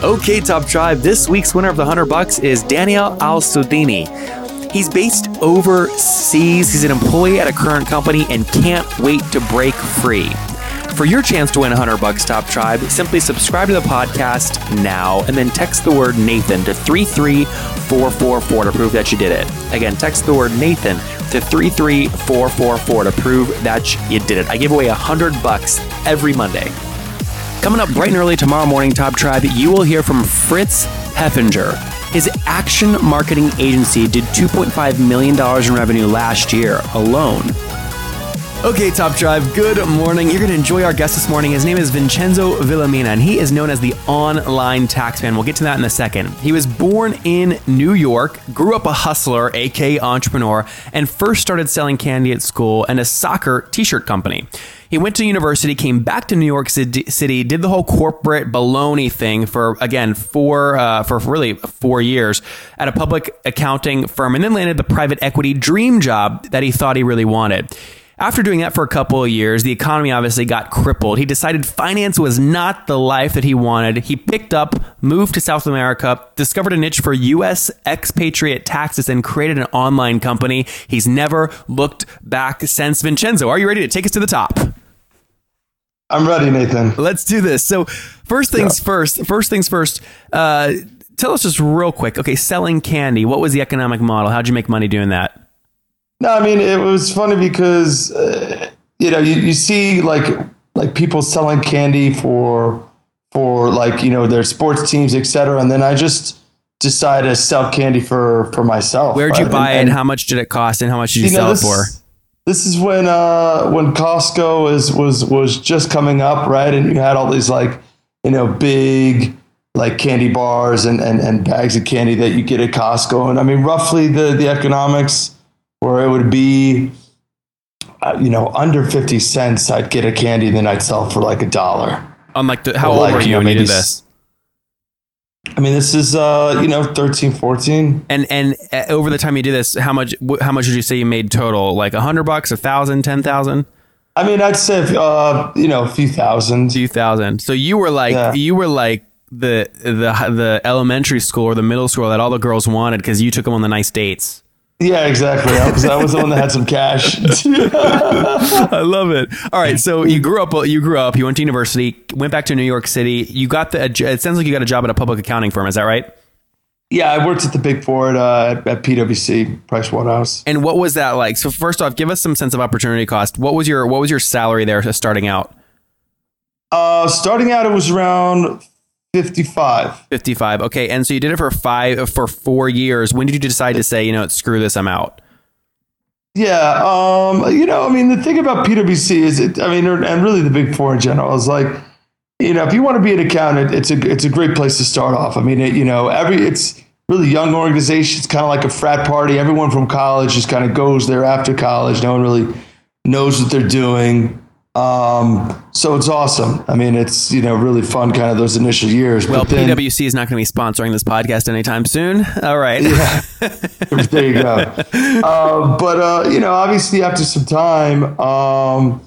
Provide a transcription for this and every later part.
Okay, Top Tribe, this week's winner of the 100 bucks is Daniel Al Sudini. He's based overseas. He's an employee at a current company and can't wait to break free. For your chance to win 100 bucks, Top Tribe, simply subscribe to the podcast now and then text the word Nathan to 33444 to prove that you did it. Again, text the word Nathan to 33444 to prove that you did it. I give away 100 bucks every Monday. Coming up bright and early tomorrow morning, Top Tribe, you will hear from Fritz Heffinger. His action marketing agency did $2.5 million in revenue last year alone. Okay, Top Tribe, good morning. You're going to enjoy our guest this morning. His name is Vincenzo Villamena, and he is known as the online taxman. We'll get to that in a second. He was born in New York, grew up a hustler, aka entrepreneur, and first started selling candy at school and a soccer t shirt company. He went to university, came back to New York City, did the whole corporate baloney thing for again four uh, for really four years at a public accounting firm, and then landed the private equity dream job that he thought he really wanted. After doing that for a couple of years, the economy obviously got crippled. He decided finance was not the life that he wanted. He picked up, moved to South America, discovered a niche for U.S. expatriate taxes, and created an online company. He's never looked back since. Vincenzo, are you ready to take us to the top? I'm ready, Nathan. Let's do this. So, first things yeah. first. First things first. Uh, tell us just real quick. Okay, selling candy. What was the economic model? How'd you make money doing that? No, I mean it was funny because uh, you know you, you see like like people selling candy for for like you know their sports teams, etc. And then I just decided to sell candy for for myself. Where'd right? you buy and, it? And how much did it cost? And how much did you, you sell know, this, it for? This is when uh when Costco was was was just coming up, right? And you had all these like you know big like candy bars and, and, and bags of candy that you get at Costco. And I mean, roughly the, the economics where it would be, uh, you know, under 50 cents, I'd get a candy, and then I'd sell for like a dollar. On like, the, how old like, were you, you know, when you did this? I mean, this is, uh, you know, 13, 14. And, and uh, over the time you did this, how much, how much did you say you made total? Like a hundred bucks, a thousand, ten thousand? I mean, I'd say, uh, you know, a few thousand. Few thousand. So you were like, yeah. you were like the, the, the elementary school or the middle school that all the girls wanted because you took them on the nice dates. Yeah, exactly. I was, I was the one that had some cash. I love it. All right, so you grew up. You grew up. You went to university. Went back to New York City. You got the. It sounds like you got a job at a public accounting firm. Is that right? Yeah, I worked at the Big Four at, uh, at PwC, Price Waterhouse. And what was that like? So first off, give us some sense of opportunity cost. What was your What was your salary there starting out? Uh, starting out, it was around 55. 55. Okay. And so you did it for five, for four years. When did you decide to say, you know, screw this, I'm out? Yeah. Um, you know, I mean, the thing about PwC is it, I mean, and really the big four in general is like, you know, if you want to be an accountant, it's a, it's a great place to start off. I mean, it, you know, every, it's really young organization. It's kind of like a frat party. Everyone from college just kind of goes there after college. No one really knows what they're doing. Um, so it's awesome. I mean, it's you know really fun, kind of those initial years. Well, then, PwC is not going to be sponsoring this podcast anytime soon. All right. Yeah. there you go. Uh, but uh, you know, obviously, after some time, um,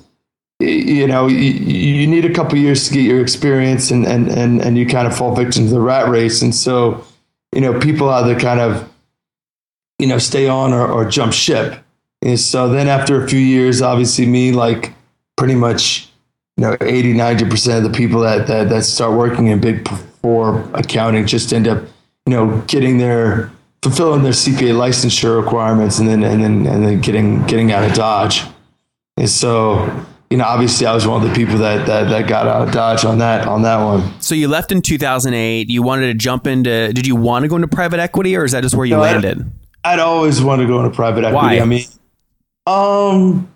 you know, you, you, need a couple years to get your experience, and and and and you kind of fall victim to the rat race. And so, you know, people either kind of you know stay on or, or jump ship. And so then after a few years, obviously, me like pretty much you know 80 90% of the people that, that that start working in big four accounting just end up you know getting their fulfilling their CPA licensure requirements and then and then and then getting getting out of Dodge. And so you know, obviously, I was one of the people that, that that got out of Dodge on that on that one. So you left in 2008. You wanted to jump into. Did you want to go into private equity, or is that just where you no, landed? I'd, I'd, always wanted to go into private equity. Why? I mean, um,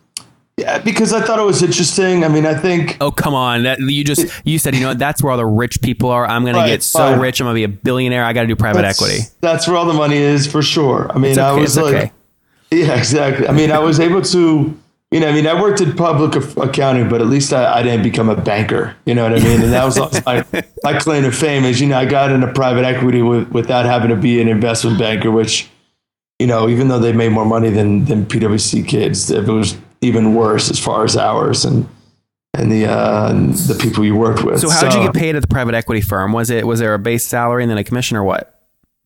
Yeah, because I thought it was interesting. I mean, I think Oh come on! That, you just you said you know that's where all the rich people are. I'm gonna Right, get so fine. rich. I'm gonna be a billionaire. I got to do private that's, equity. That's where all the money is for sure. I mean, It's I was like, okay. yeah, exactly. I mean, I was able to, you know, I mean, I worked in public accounting, but at least I, I didn't become a banker. You know what I mean? And that was my, my claim to fame is, you know, I got into private equity with, without having to be an investment banker, which, you know, even though they made more money than than PwC kids, it was even worse as far as hours and and the uh, and the people you worked with. So how did you get paid at the private equity firm? Was it was there a base salary and then a commission or what?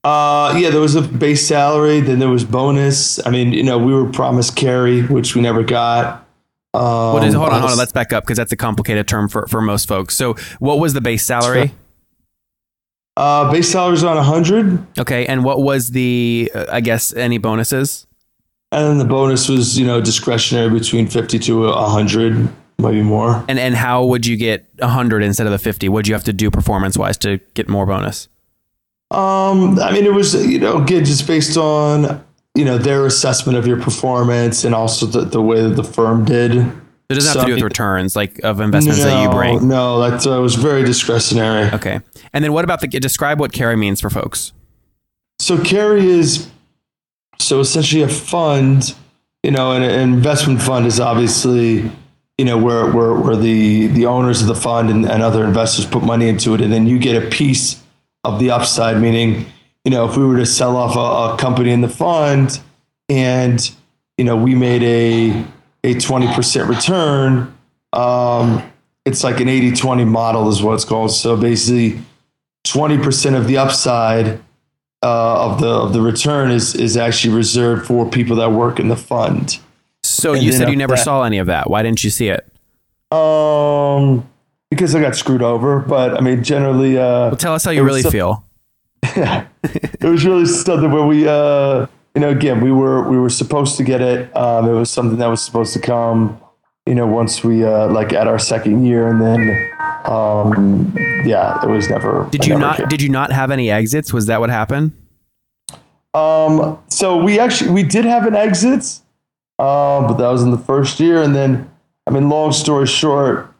Uh, yeah, there was a base salary, then there was bonus. I mean, you know, we were promised carry, which we never got. Um, What is hold on, hold on, let's back up because that's a complicated term for, for most folks. So what was the base salary? Uh, base salary was on a hundred, Okay, and what was the uh, I guess any bonuses? And then the bonus was, you know, discretionary between fifty to a hundred, maybe more. And and how would you get hundred instead of the fifty? What'd you have to do performance wise to get more bonus? Um, I mean, it was, you know, again, just based on, you know, their assessment of your performance and also the, the way that the firm did. It doesn't have So, to do with returns like of investments that you bring. No, that uh, was very discretionary. Okay, and then what about the describe what carry means for folks? So carry is so essentially a fund, you know, and an investment fund is obviously, you know, where where, where the the owners of the fund and, and other investors put money into it, and then you get a piece of the upside. Meaning, you know, if we were to sell off a, a company in the fund, and you know, we made a a twenty percent return. Um, it's like an 80-20 model is what it's called. So basically, twenty percent of the upside uh, of the of the return is is actually reserved for people that work in the fund. So And you said you never that- saw any of that. Why didn't you see it? Um, because I got screwed over, but I mean, generally, uh, Well, tell us how you really feel. it was really something where we, uh, you know, again, we were we were supposed to get it. Um, it was something that was supposed to come, you know, once we uh, like at our second year, and then, um, yeah, it was never. Did you never not? came. Did you not have any exits? Was that what happened? Um, so we actually we did have an exit, um, but that was in the first year, and then I mean, long story short,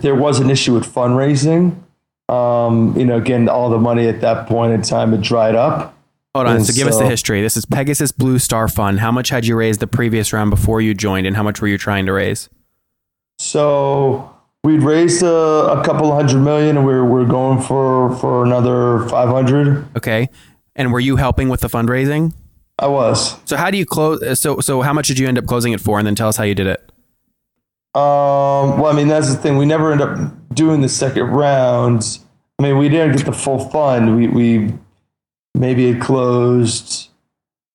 there was an issue with fundraising. Um, you know, again, all the money at that point in time had dried up. Hold on. And So give us the history. This is Pegasus Blue Star Fund. How much had you raised the previous round before you joined, and how much were you trying to raise? So we'd raised a, a couple hundred million, and we we're we're going for for another five hundred. Okay. And were you helping with the fundraising? I was. So how do you close? So so how much did you end up closing it for? And then tell us how you did it. Um, well, I mean, that's the thing. We never end up doing the second round. I mean, we didn't get the full fund. We, we maybe it closed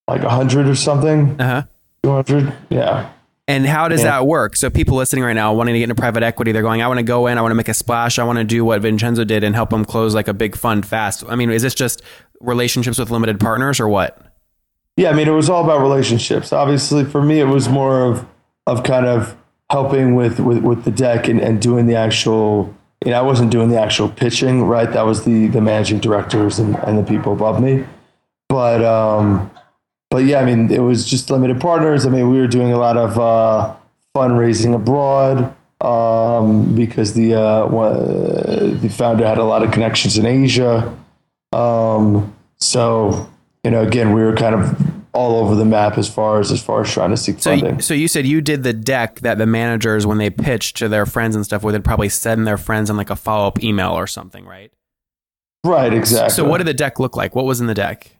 like a hundred or something, Uh huh. two hundred. Yeah. And how does Yeah. that work? So people listening right now wanting to get into private equity, they're going, I want to go in, I want to make a splash, I want to do what Vincenzo did and help them close like a big fund fast. I mean, is this just relationships with limited partners or what? Yeah. I mean, it was all about relationships. Obviously, for me, it was more of of kind of helping with with, with the deck and, and doing the actual. You know, I wasn't doing the actual pitching, right? That was the the managing directors and, and the people above me. But um, but yeah, I mean, it was just limited partners. I mean, we were doing a lot of uh, fundraising abroad um, because the uh, one, the founder had a lot of connections in Asia. Um, so you know, again, we were kind of all over the map as far as as far as trying to seek So, funding. you, so you said you did the deck that the managers, when they pitched to their friends and stuff, where they'd probably send their friends in like a follow up email or something, right? right, exactly. So what did the deck look like? What was in the deck?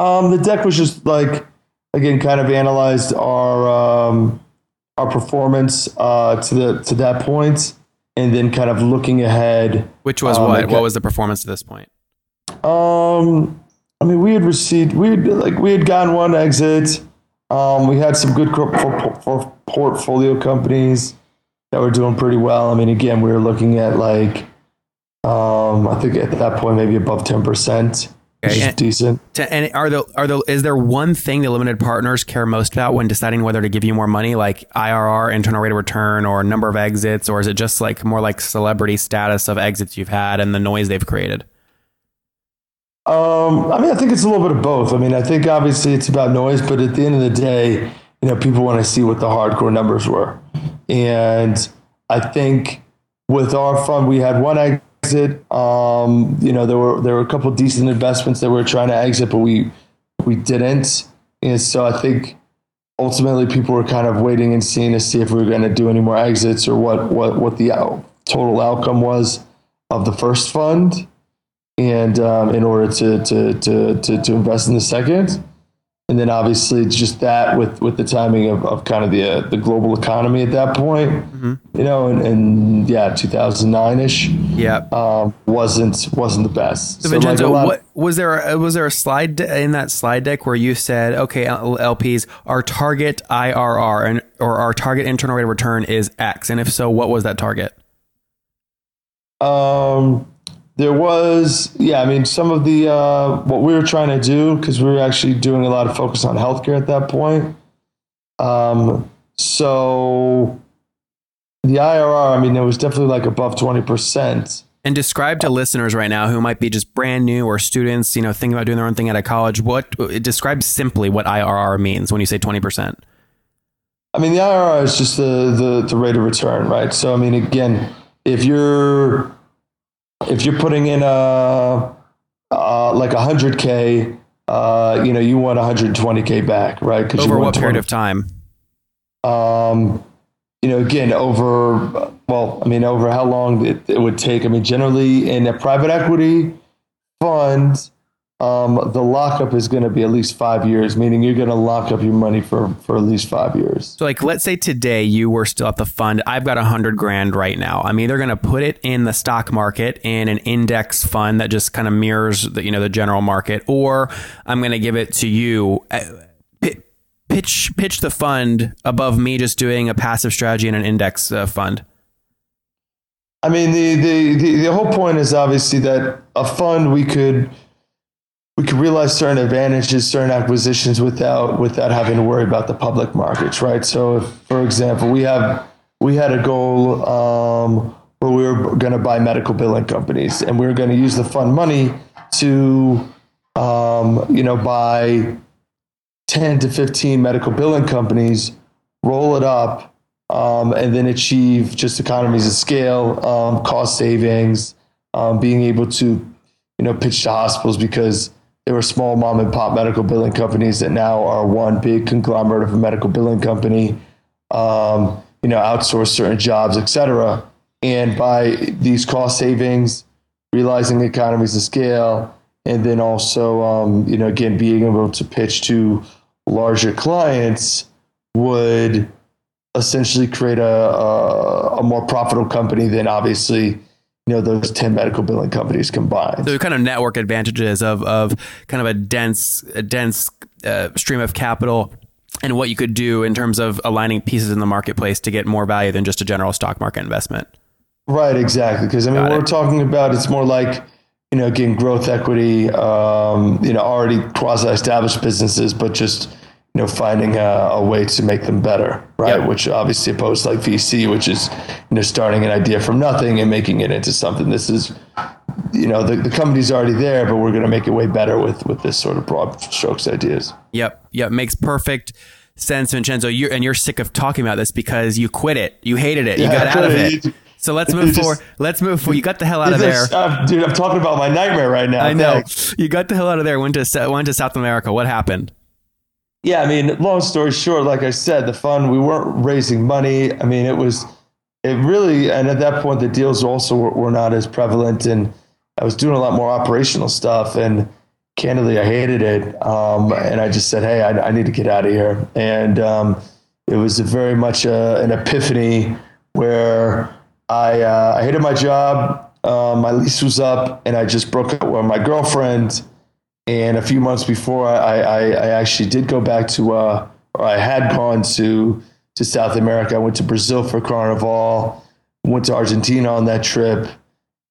Um, the deck was just like again, kind of analyzed our um, our performance uh, to the to that point, and then kind of looking ahead. Which was Um, what? What was the performance to this point? Um, I mean, we had received we had, like we had gotten one exit. Um, we had some good for, for portfolio companies that were doing pretty well. I mean, again, we were looking at like um, I think at that point maybe above ten percent, Okay, is and- decent. To, and are the are the is there one thing the limited partners care most about when deciding whether to give you more money, like IRR, internal rate of return, or number of exits, or is it just like more like celebrity status of exits you've had and the noise they've created? Um, I mean, I think it's a little bit of both. I mean, I think obviously it's about noise, but at the end of the day, you know, people want to see what the hardcore numbers were. And I think with our fund, we had one exit. Um, you know, there were there were a couple decent investments that we were trying to exit, but we we didn't. And so I think ultimately people were kind of waiting and seeing to see if we were going to do any more exits or what what what the out, total outcome was of the first fund, and um, in order to, to to to to invest in the second and then obviously it's just that with with the timing of, of kind of the uh, the global economy at that point Mm-hmm. you know and, and yeah 2009ish Yeah. um, wasn't wasn't the best So So, like, Vincenzo, lot- what was there? A, was there a slide in that slide deck where you said, "Okay, LPs, our target IRR and or our target internal rate of return is X," and if so, what was that target? Um, there was, yeah, I mean, some of the, uh, what we were trying to do, because we were actually doing a lot of focus on healthcare at that point. Um, so the IRR, I mean, it was definitely like above 20%. And describe to listeners right now who might be just brand new or students, you know, thinking about doing their own thing out of college. What describe simply what IRR means when you say twenty percent. I mean, the IRR is just the, the, the rate of return, right? So, I mean, again, if you're, if you're putting in a, uh, like a hundred K, uh, you know, you want 120K back, right? Over what want period 20 of time? um, you know, again, over, well, I mean, over how long it, it would take. I mean, generally in a private equity fund, um, the lockup is going to be at least five years, meaning you're going to lock up your money for, for at least five years. So, like, let's say today you were still at the fund. I've got a hundred grand right now. I'm either going to put it in the stock market in an index fund that just kind of mirrors the, you know, the general market, or I'm going to give it to you. Uh, Pitch, pitch the fund above me just doing a passive strategy in an index uh, fund. I mean, the, the, the, the whole point is obviously that a fund we could we could realize certain advantages, certain acquisitions without without having to worry about the public markets, right? So, if, for example, we have we had a goal um, where we were going to buy medical billing companies, and we were going to use the fund money to um, you know buy ten to fifteen medical billing companies, roll it up, um, and then achieve just economies of scale, um, cost savings, um, being able to, you know, pitch to hospitals because they were small mom and pop medical billing companies that now are one big conglomerate of a medical billing company, um, you know, outsource certain jobs, et cetera. And by these cost savings, realizing economies of scale, and then also, um, you know, again, being able to pitch to larger clients would essentially create a, a, a more profitable company than obviously you know those 10 medical billing companies combined So, kind of network advantages of of kind of a dense a dense uh, stream of capital. And what you could do in terms of aligning pieces in the marketplace to get more value than just a general stock market investment. right exactly because i mean Got what it. we're talking about it's more like you know again growth equity um, you know already quasi established businesses but just you know finding a, a way to make them better right Yep. which obviously opposed like vc which is you know starting an idea from nothing and making it into something this is you know the, the company's already there but we're going to make it way better with with this sort of broad strokes ideas Yep, yep, makes perfect sense, Vincenzo. You and you're sick of talking about this because you quit it, you hated it, you Yeah, got out of it. So let's move just- forward. Let's move forward. You got the hell out of there. Uh, dude, I'm talking about my nightmare right now. I know. Thanks. You got the hell out of there. Went to went to South America. What happened? Yeah, I mean, long story short, like I said, the fund we weren't raising money. I mean, it was it really, and at that point, the deals also were, were not as prevalent, and I was doing a lot more operational stuff, and candidly, I hated it. Um, and I just said, hey, I, I need to get out of here, and um, it was very much a, an epiphany where I uh, I hated my job. Uh, my lease was up, and I just broke up with my girlfriend. And a few months before, I, I, I actually did go back to, uh, or I had gone to, to South America. I went to Brazil for Carnival, went to Argentina on that trip,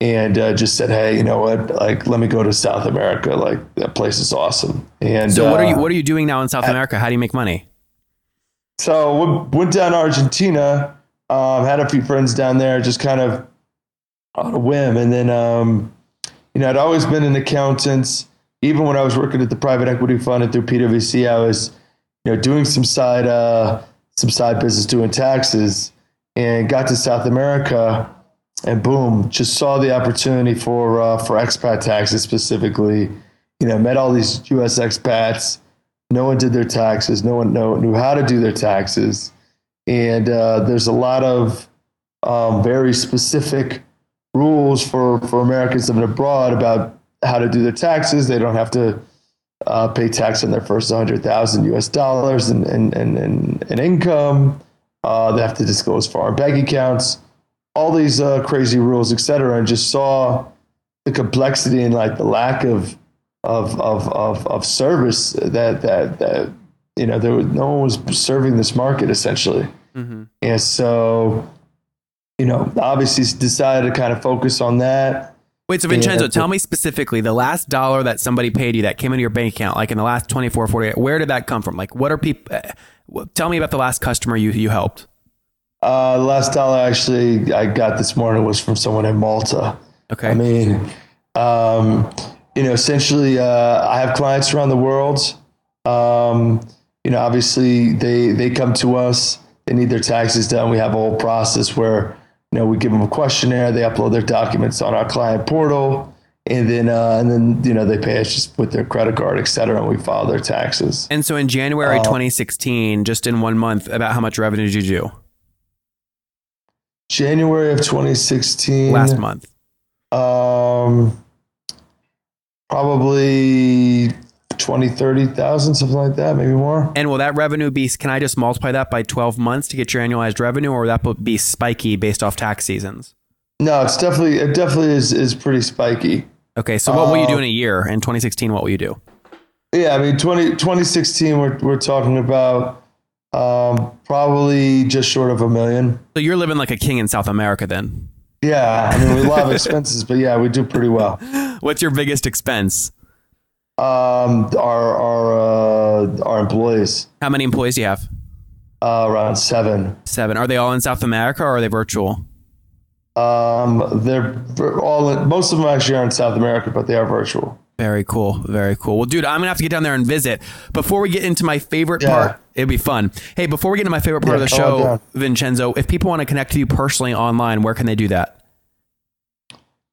and uh, just said, "Hey, you know what? Like, let me go to South America. Like, that place is awesome." And So what are you uh, what are you doing now in South America? How do you make money? so we went down to Argentina. Um, had a few friends down there, just kind of on a whim. And then, um, you know, I'd always been an accountant. Even when I was working at the private equity fund and through PwC, I was, you know, doing some side uh, some side business doing taxes, and got to South America, and boom, just saw the opportunity for uh, for expat taxes specifically. You know, met all these U.S. expats. No one did their taxes. No one know, knew how to do their taxes, and uh, there's a lot of um, very specific rules for for Americans living abroad about how to do their taxes. They don't have to uh, pay tax on their first 100,000 US dollars in, in, in, in, in income. Uh, they have to disclose foreign bank accounts, all these uh, crazy rules, et cetera, and just saw the complexity and like the lack of of of of, of service that that that you know there was no one was serving this market essentially, and so you know obviously decided to kind of focus on that. Wait, so Vincenzo, Yeah. tell me specifically the last dollar that somebody paid you that came into your bank account, like in the last 24, 48, where did that come from? Like, what are people, uh, tell me about the last customer you, you helped. Uh, the last dollar actually I got this morning was from someone in Malta. Okay. I mean, um, you know, essentially, uh, I have clients around the world. Um, you know, obviously, they they come to us. They need their taxes done. We have a whole process where you know we give them a questionnaire. They upload their documents on our client portal, and then uh, and then you know they pay us just with their credit card, et cetera, and we file their taxes. And so in January Uh, 2016, just in one month, about how much revenue did you do January of 2016. last month? Um, probably 20, 30,000, something like that, maybe more. And will that revenue be, can I just multiply that by 12 months to get your annualized revenue or will that be spiky based off tax seasons? No, it's definitely, it definitely is, is pretty spiky. Okay. So what will you do in a year? In 2016, what will you do? Yeah, I mean, 20, 2016, we're, we're talking about um, probably just short of a million. So you're living like a king in South America then. Yeah, I mean, we love expenses, but yeah, we do pretty well. What's your biggest expense? Um, our our uh, our employees, How many employees do you have? uh, around seven. Seven. Are they all in South America or are they virtual? Um, they're all in, most of them actually are in South America, but they are virtual. Very cool. Very cool. Well, dude, I'm gonna have to get down there and visit. Before we get into my favorite Yeah. part, it'd be fun. Hey, before we get into my favorite part Yeah, of the show. Vincenzo, if people want to connect with you personally online, where can they do that?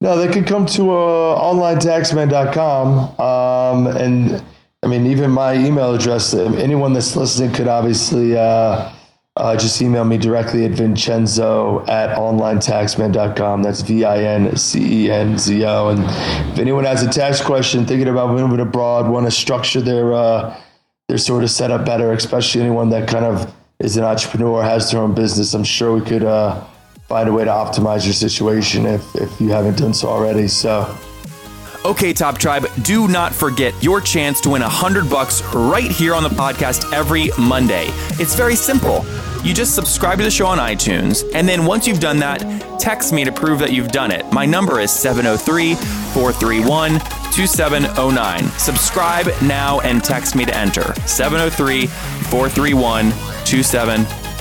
No, they can come to uh, onlinetaxman.com. Um, and I mean, even my email address, anyone that's listening could obviously uh, uh, just email me directly at vincenzo at onlinetaxman.com. That's V I N C E N Z O. And if anyone has a tax question, thinking about moving abroad, want to structure their, uh, their sort of setup better, especially anyone that kind of is an entrepreneur, has their own business, I'm sure we could uh, find a way to optimize your situation if, if you haven't done so already. So, Okay, Top Tribe, do not forget your chance to win a hundred bucks right here on the podcast every Monday. It's very simple. You just subscribe to the show on iTunes, and then once you've done that, text me to prove that you've done it. My number is 703 431 2709. Subscribe now and text me to enter 703 431 2709.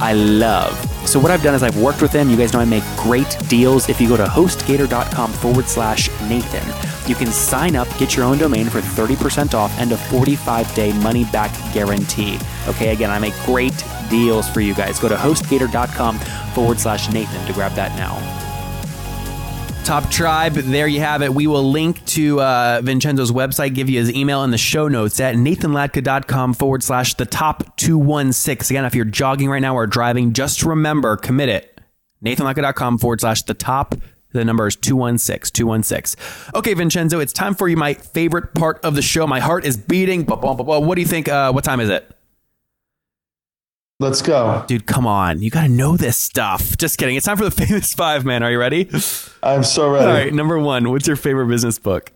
I love. So what I've done is I've worked with them. You guys know I make great deals. If you go to hostgator.com forward slash Nathan, you can sign up, get your own domain for 30% off and a 45 day money back guarantee. Okay, again, I make great deals for you guys. Go to hostgator.com forward slash Nathan to grab that now. Top Tribe, there you have it. We will link to uh, Vincenzo's website, give you his email in the show notes at nathanlatka.com forward slash the top 216. Again, if you're jogging right now or driving, just remember, commit it. nathanlatka.com forward slash the top. The number is 216, 216. Okay, Vincenzo, it's time for you, my favorite part of the show. My heart is beating. What do you think? Uh, what time is it? Let's go. Dude, come on. You got to know this stuff. Just kidding. It's time for the famous five, man. Are you ready? I'm so ready. All right, number one. What's your favorite business book?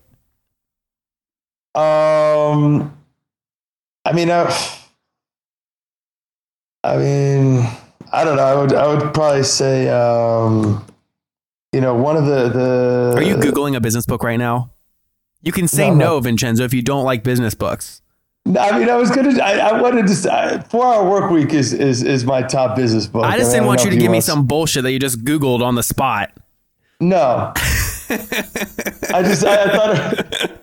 Um, I mean, I, I mean, I don't know. I would, I would probably say, um, you know, one of the the. Are you googling a business book right now? You can say No, no, no. Vincenzo, if you don't like business books. I mean, I was gonna. I, I wanted to. I, Four Hour Work Week is is is my top business book. I just didn't don't want you to give me some bullshit that you just Googled on the spot. No. I just. I, I thought.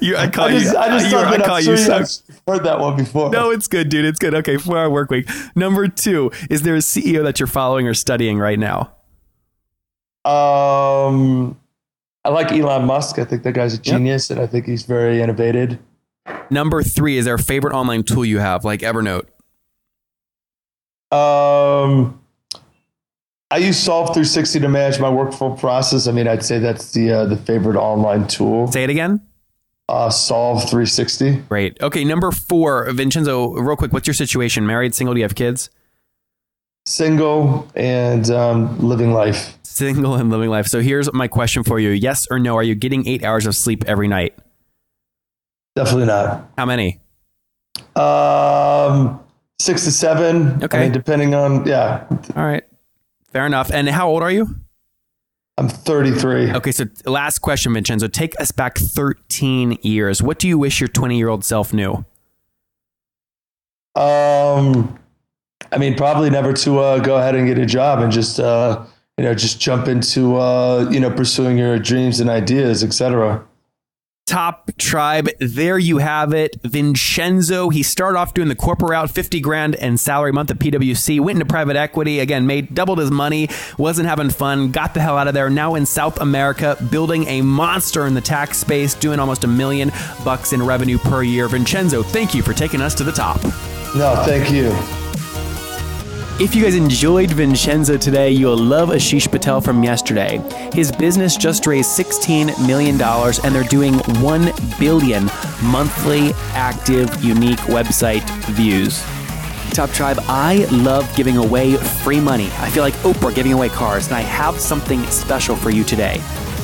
You, I call I just. you. I just thought I that call I'm you sure so- you've heard that one before. No, it's good, dude. It's good. Okay, four hour work week. Number two, is there a CEO that you're following or studying right now? Um, I like Elon Musk. I think that guy's a genius, and I think he's very innovative. Number three, is a favorite online tool you have, like Evernote? Um, I use Solve 360 to manage my workflow process. I mean, I'd say that's the uh, the favorite online tool. Say it again. Uh, Solve 360. Great. Okay, number four, Vincenzo, real quick, what's your situation? Married, single? Do you have kids? Single and um, living life. Single and living life. So here's my question for you Yes or no? Are you getting eight hours of sleep every night? Definitely not. How many? Um, six to seven. Okay. I mean, depending on yeah. All right. Fair enough. And how old are you? I'm 33. Okay, so last question, Vincenzo. Take us back 13 years. What do you wish your 20 year old self knew? Um, I mean, probably never to uh, go ahead and get a job and just uh, you know just jump into uh, you know pursuing your dreams and ideas, etc. Top tribe, there you have it. Vincenzo, he started off doing the corporate route, 50 grand and salary month at PwC, went into private equity, again, made doubled his money, wasn't having fun, got the hell out of there. Now in South America, building a monster in the tax space, doing almost a million bucks in revenue per year. Vincenzo, thank you for taking us to the top. No, thank you. If you guys enjoyed Vincenzo today, you'll love Ashish Patel from yesterday. His business just raised $16 million and they're doing 1 billion monthly active unique website views. Top Tribe, I love giving away free money. I feel like Oprah giving away cars, and I have something special for you today.